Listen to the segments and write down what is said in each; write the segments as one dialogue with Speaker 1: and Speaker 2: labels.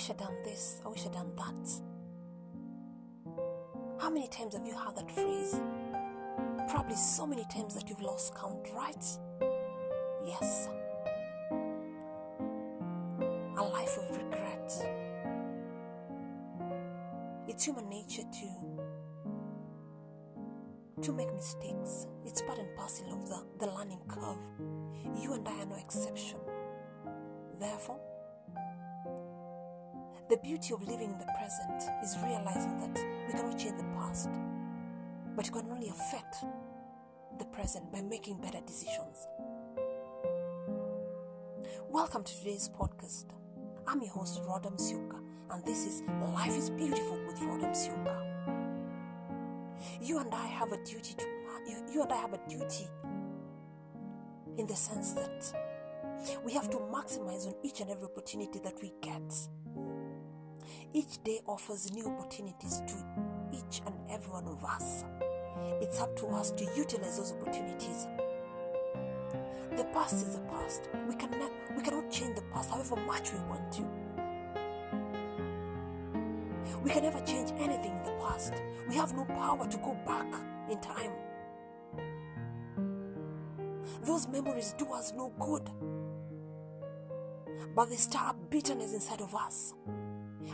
Speaker 1: wish I'd done this, I wish I'd done that. How many times have you heard that phrase? Probably so many times that you've lost count, right? Yes. A life of regret. It's human nature to to make mistakes. It's part and parcel of the, the learning curve. You and I are no exception. Therefore, the beauty of living in the present is realizing that we cannot change the past, but you can only affect the present by making better decisions. Welcome to today's podcast. I'm your host, Rodham Siuka, and this is Life is Beautiful with Rodham Siuka. You and I have a duty to you, you and I have a duty in the sense that we have to maximize on each and every opportunity that we get. Each day offers new opportunities to each and every one of us. It's up to us to utilize those opportunities. The past is the past. We cannot we cannot change the past however much we want to. We can never change anything in the past. We have no power to go back in time. Those memories do us no good. But they stir up bitterness inside of us.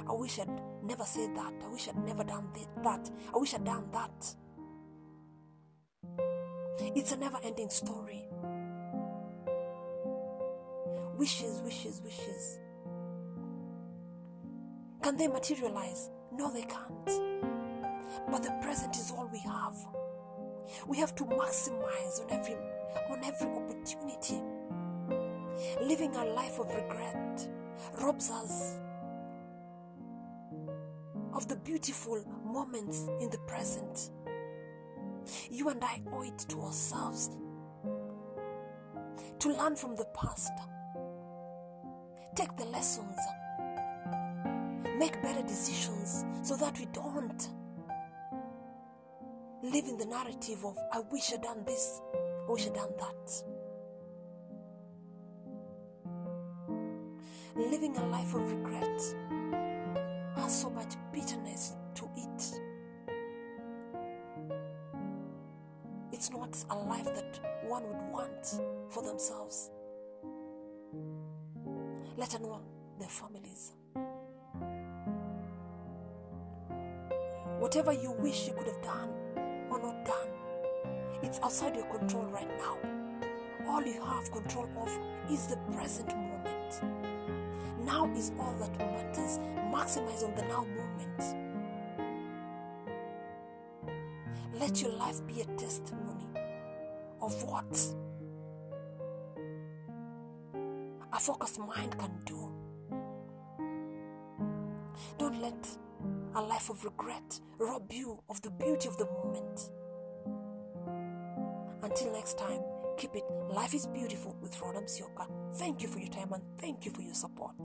Speaker 1: I wish I'd never said that. I wish I'd never done that. I wish I'd done that. It's a never ending story. Wishes, wishes, wishes. Can they materialize? No, they can't. But the present is all we have. We have to maximize on every on every opportunity. Living a life of regret robs us of the beautiful moments in the present. You and I owe it to ourselves to learn from the past, take the lessons, make better decisions so that we don't live in the narrative of, I wish I'd done this, I wish I'd done that. Living a life of regret has so much It's not a life that one would want for themselves, let alone their families. Whatever you wish you could have done or not done, it's outside your control right now. All you have control of is the present moment. Now is all that matters. Maximize on the now moment. Let your life be a testimony of what a focused mind can do. Don't let a life of regret rob you of the beauty of the moment. Until next time, keep it. Life is beautiful with Rodham Sioka. Thank you for your time and thank you for your support.